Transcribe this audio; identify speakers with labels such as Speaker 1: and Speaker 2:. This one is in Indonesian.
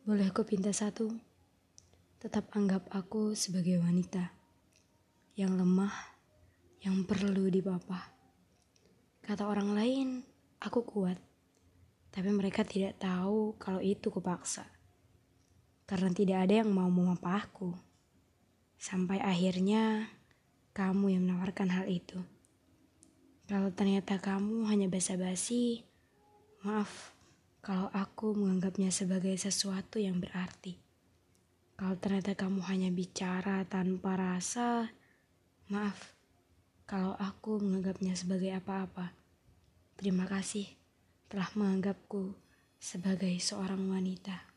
Speaker 1: Boleh aku pinta satu? Tetap anggap aku sebagai wanita yang lemah, yang perlu dipapah. Kata orang lain, aku kuat. Tapi mereka tidak tahu kalau itu kupaksa. Karena tidak ada yang mau memapahku. Sampai akhirnya kamu yang menawarkan hal itu. Kalau ternyata kamu hanya basa-basi, maaf kalau aku menganggapnya sebagai sesuatu yang berarti. Kalau ternyata kamu hanya bicara tanpa rasa, maaf kalau aku menganggapnya sebagai apa-apa. Terima kasih telah menganggapku sebagai seorang wanita.